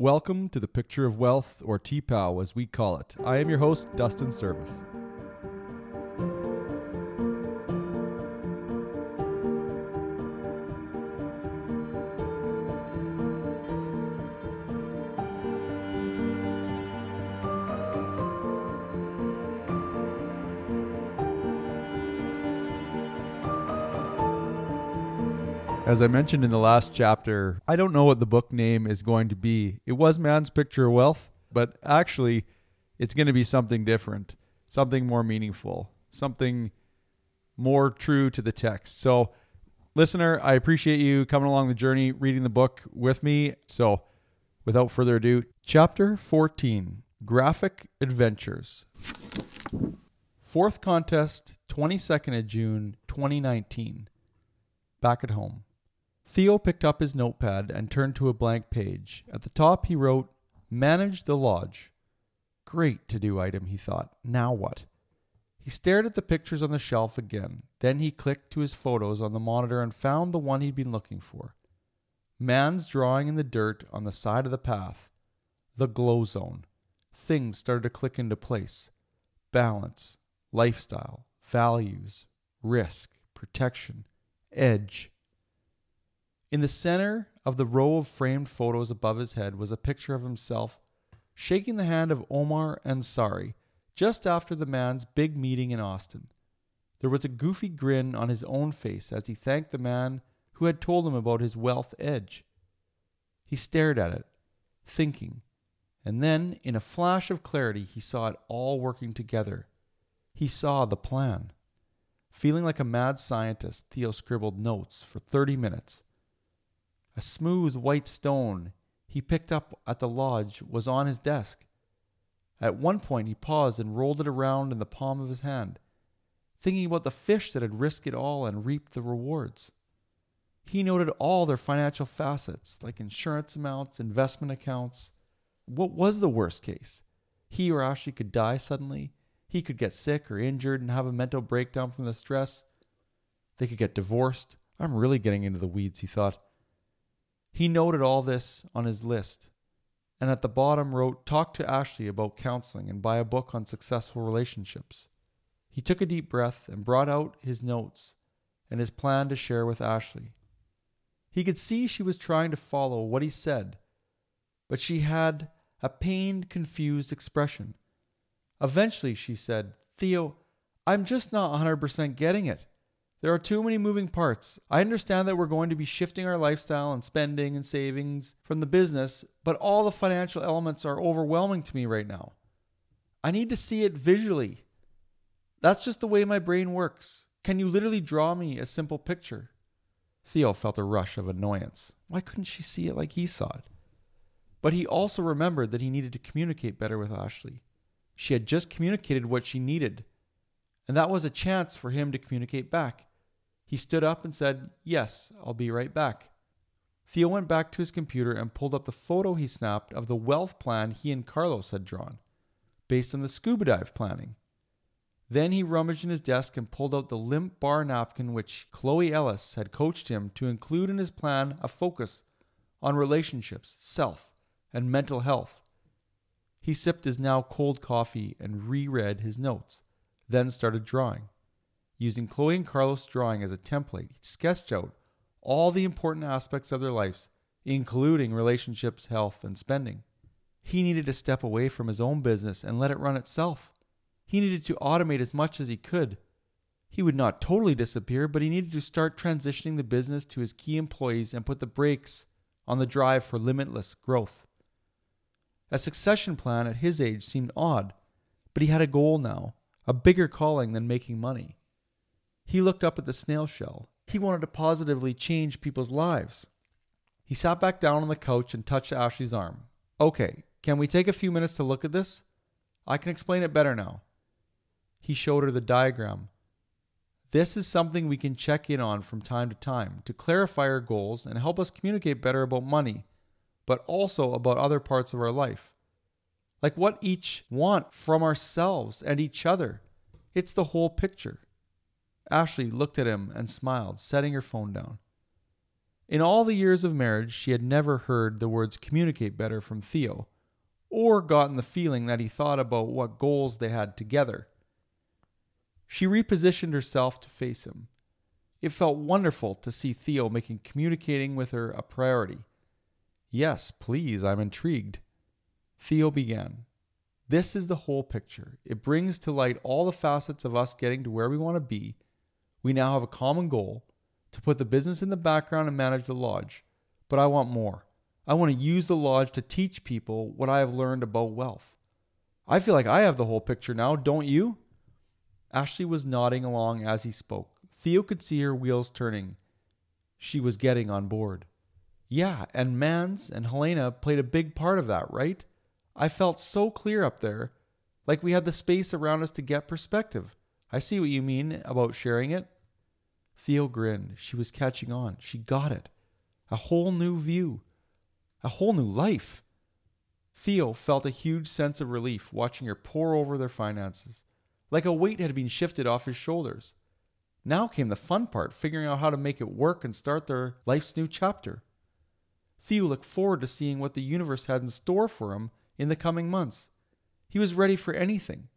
Welcome to the Picture of Wealth, or TPOW as we call it. I am your host, Dustin Service. As I mentioned in the last chapter, I don't know what the book name is going to be. It was Man's Picture of Wealth, but actually, it's going to be something different, something more meaningful, something more true to the text. So, listener, I appreciate you coming along the journey, reading the book with me. So, without further ado, chapter 14 Graphic Adventures. Fourth contest, 22nd of June, 2019. Back at home. Theo picked up his notepad and turned to a blank page. At the top, he wrote, Manage the lodge. Great to do item, he thought. Now what? He stared at the pictures on the shelf again. Then he clicked to his photos on the monitor and found the one he'd been looking for. Man's drawing in the dirt on the side of the path. The glow zone. Things started to click into place balance, lifestyle, values, risk, protection, edge. In the center of the row of framed photos above his head was a picture of himself shaking the hand of Omar Ansari just after the man's big meeting in Austin. There was a goofy grin on his own face as he thanked the man who had told him about his wealth edge. He stared at it, thinking, and then, in a flash of clarity, he saw it all working together. He saw the plan. Feeling like a mad scientist, Theo scribbled notes for 30 minutes. A smooth white stone he picked up at the lodge was on his desk. At one point, he paused and rolled it around in the palm of his hand, thinking about the fish that had risked it all and reaped the rewards. He noted all their financial facets, like insurance amounts, investment accounts. What was the worst case? He or Ashley could die suddenly. He could get sick or injured and have a mental breakdown from the stress. They could get divorced. I'm really getting into the weeds, he thought. He noted all this on his list, and at the bottom wrote, Talk to Ashley about counseling and buy a book on successful relationships. He took a deep breath and brought out his notes and his plan to share with Ashley. He could see she was trying to follow what he said, but she had a pained, confused expression. Eventually, she said, Theo, I'm just not 100% getting it. There are too many moving parts. I understand that we're going to be shifting our lifestyle and spending and savings from the business, but all the financial elements are overwhelming to me right now. I need to see it visually. That's just the way my brain works. Can you literally draw me a simple picture? Theo felt a rush of annoyance. Why couldn't she see it like he saw it? But he also remembered that he needed to communicate better with Ashley. She had just communicated what she needed, and that was a chance for him to communicate back. He stood up and said, Yes, I'll be right back. Theo went back to his computer and pulled up the photo he snapped of the wealth plan he and Carlos had drawn, based on the scuba dive planning. Then he rummaged in his desk and pulled out the limp bar napkin which Chloe Ellis had coached him to include in his plan a focus on relationships, self, and mental health. He sipped his now cold coffee and reread his notes, then started drawing. Using Chloe and Carlos' drawing as a template, he sketched out all the important aspects of their lives, including relationships, health, and spending. He needed to step away from his own business and let it run itself. He needed to automate as much as he could. He would not totally disappear, but he needed to start transitioning the business to his key employees and put the brakes on the drive for limitless growth. A succession plan at his age seemed odd, but he had a goal now, a bigger calling than making money. He looked up at the snail shell. He wanted to positively change people's lives. He sat back down on the couch and touched Ashley's arm. Okay, can we take a few minutes to look at this? I can explain it better now. He showed her the diagram. This is something we can check in on from time to time to clarify our goals and help us communicate better about money, but also about other parts of our life. Like what each want from ourselves and each other. It's the whole picture. Ashley looked at him and smiled, setting her phone down. In all the years of marriage, she had never heard the words communicate better from Theo, or gotten the feeling that he thought about what goals they had together. She repositioned herself to face him. It felt wonderful to see Theo making communicating with her a priority. Yes, please, I'm intrigued. Theo began. This is the whole picture. It brings to light all the facets of us getting to where we want to be. We now have a common goal to put the business in the background and manage the lodge. But I want more. I want to use the lodge to teach people what I have learned about wealth. I feel like I have the whole picture now, don't you? Ashley was nodding along as he spoke. Theo could see her wheels turning. She was getting on board. Yeah, and Mans and Helena played a big part of that, right? I felt so clear up there, like we had the space around us to get perspective. I see what you mean about sharing it. Theo grinned. She was catching on. She got it. A whole new view. A whole new life. Theo felt a huge sense of relief watching her pore over their finances, like a weight had been shifted off his shoulders. Now came the fun part, figuring out how to make it work and start their life's new chapter. Theo looked forward to seeing what the universe had in store for him in the coming months. He was ready for anything.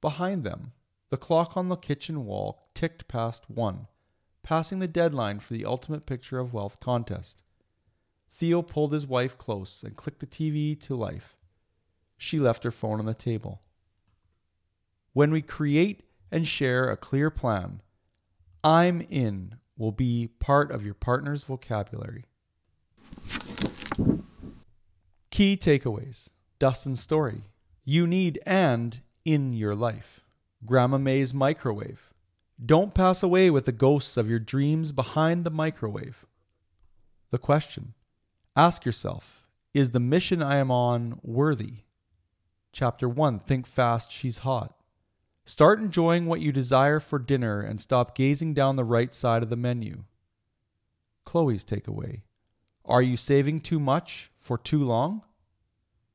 Behind them, the clock on the kitchen wall ticked past one, passing the deadline for the Ultimate Picture of Wealth contest. Theo pulled his wife close and clicked the TV to life. She left her phone on the table. When we create and share a clear plan, I'm in will be part of your partner's vocabulary. Key takeaways Dustin's story. You need and in your life. Grandma May's microwave. Don't pass away with the ghosts of your dreams behind the microwave. The question Ask yourself Is the mission I am on worthy? Chapter 1 Think Fast, She's Hot. Start enjoying what you desire for dinner and stop gazing down the right side of the menu. Chloe's takeaway Are you saving too much for too long?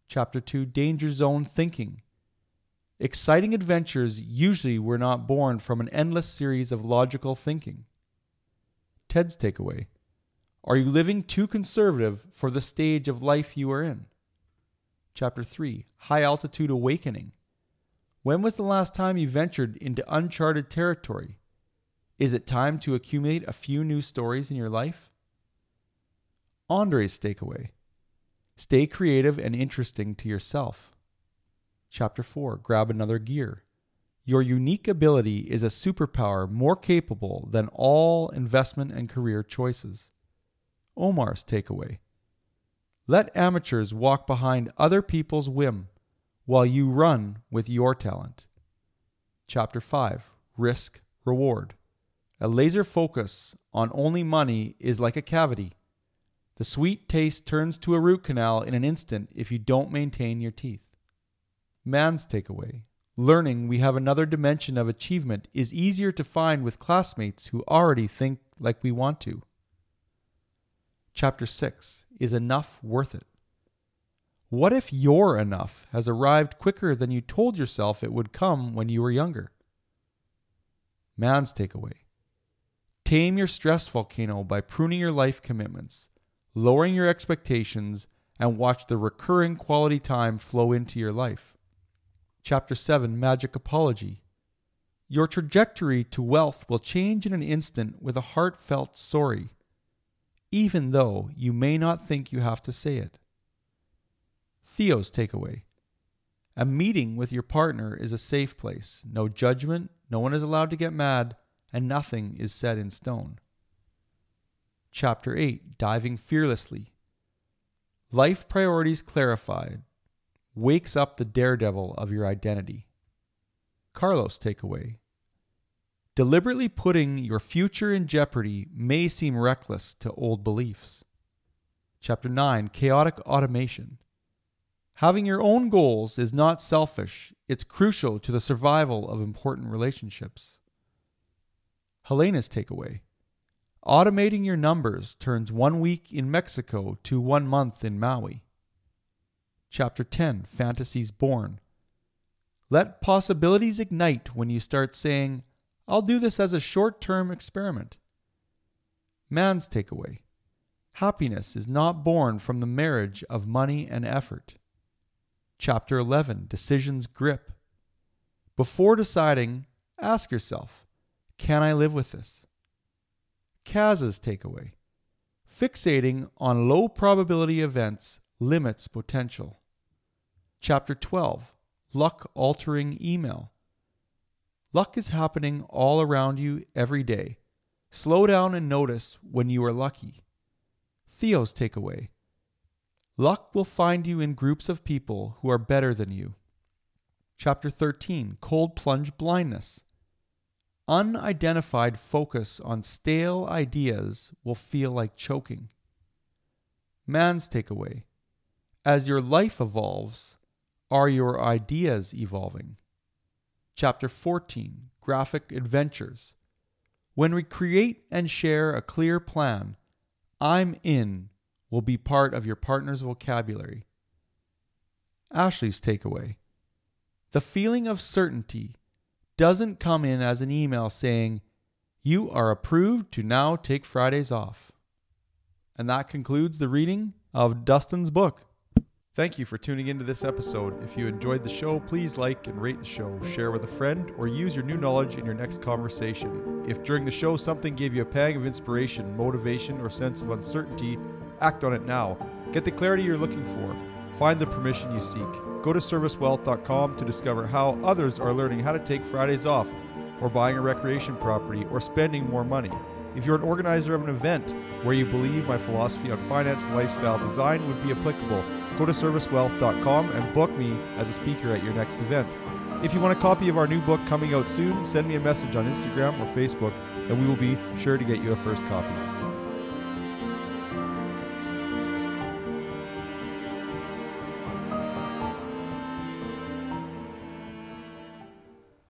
Chapter 2 Danger Zone Thinking. Exciting adventures usually were not born from an endless series of logical thinking. Ted's takeaway Are you living too conservative for the stage of life you are in? Chapter 3 High Altitude Awakening. When was the last time you ventured into uncharted territory? Is it time to accumulate a few new stories in your life? Andre's takeaway Stay creative and interesting to yourself. Chapter 4 Grab another gear. Your unique ability is a superpower more capable than all investment and career choices. Omar's takeaway Let amateurs walk behind other people's whim while you run with your talent. Chapter 5 Risk Reward. A laser focus on only money is like a cavity. The sweet taste turns to a root canal in an instant if you don't maintain your teeth. Man's takeaway learning we have another dimension of achievement is easier to find with classmates who already think like we want to. Chapter 6 Is enough worth it? What if your enough has arrived quicker than you told yourself it would come when you were younger? Man's takeaway Tame your stress volcano by pruning your life commitments, lowering your expectations, and watch the recurring quality time flow into your life. Chapter 7 Magic Apology Your trajectory to wealth will change in an instant with a heartfelt sorry, even though you may not think you have to say it. Theo's takeaway A meeting with your partner is a safe place. No judgment, no one is allowed to get mad, and nothing is set in stone. Chapter 8 Diving Fearlessly Life priorities clarified wakes up the daredevil of your identity. Carlos' takeaway Deliberately putting your future in jeopardy may seem reckless to old beliefs. Chapter 9 Chaotic Automation Having your own goals is not selfish, it's crucial to the survival of important relationships. Helena's takeaway Automating your numbers turns one week in Mexico to one month in Maui. Chapter 10 Fantasies Born. Let possibilities ignite when you start saying, I'll do this as a short term experiment. Man's takeaway Happiness is not born from the marriage of money and effort. Chapter 11 Decisions Grip. Before deciding, ask yourself Can I live with this? Kaz's takeaway Fixating on low probability events limits potential. Chapter 12 Luck Altering Email. Luck is happening all around you every day. Slow down and notice when you are lucky. Theo's takeaway Luck will find you in groups of people who are better than you. Chapter 13 Cold Plunge Blindness. Unidentified focus on stale ideas will feel like choking. Man's takeaway As your life evolves, are your ideas evolving? Chapter 14 Graphic Adventures. When we create and share a clear plan, I'm in will be part of your partner's vocabulary. Ashley's takeaway The feeling of certainty doesn't come in as an email saying, You are approved to now take Fridays off. And that concludes the reading of Dustin's book. Thank you for tuning into this episode. If you enjoyed the show, please like and rate the show, share with a friend, or use your new knowledge in your next conversation. If during the show something gave you a pang of inspiration, motivation, or sense of uncertainty, act on it now. Get the clarity you're looking for. Find the permission you seek. Go to servicewealth.com to discover how others are learning how to take Fridays off, or buying a recreation property, or spending more money. If you're an organizer of an event where you believe my philosophy on finance and lifestyle design would be applicable, go to servicewealth.com and book me as a speaker at your next event. If you want a copy of our new book coming out soon, send me a message on Instagram or Facebook, and we will be sure to get you a first copy.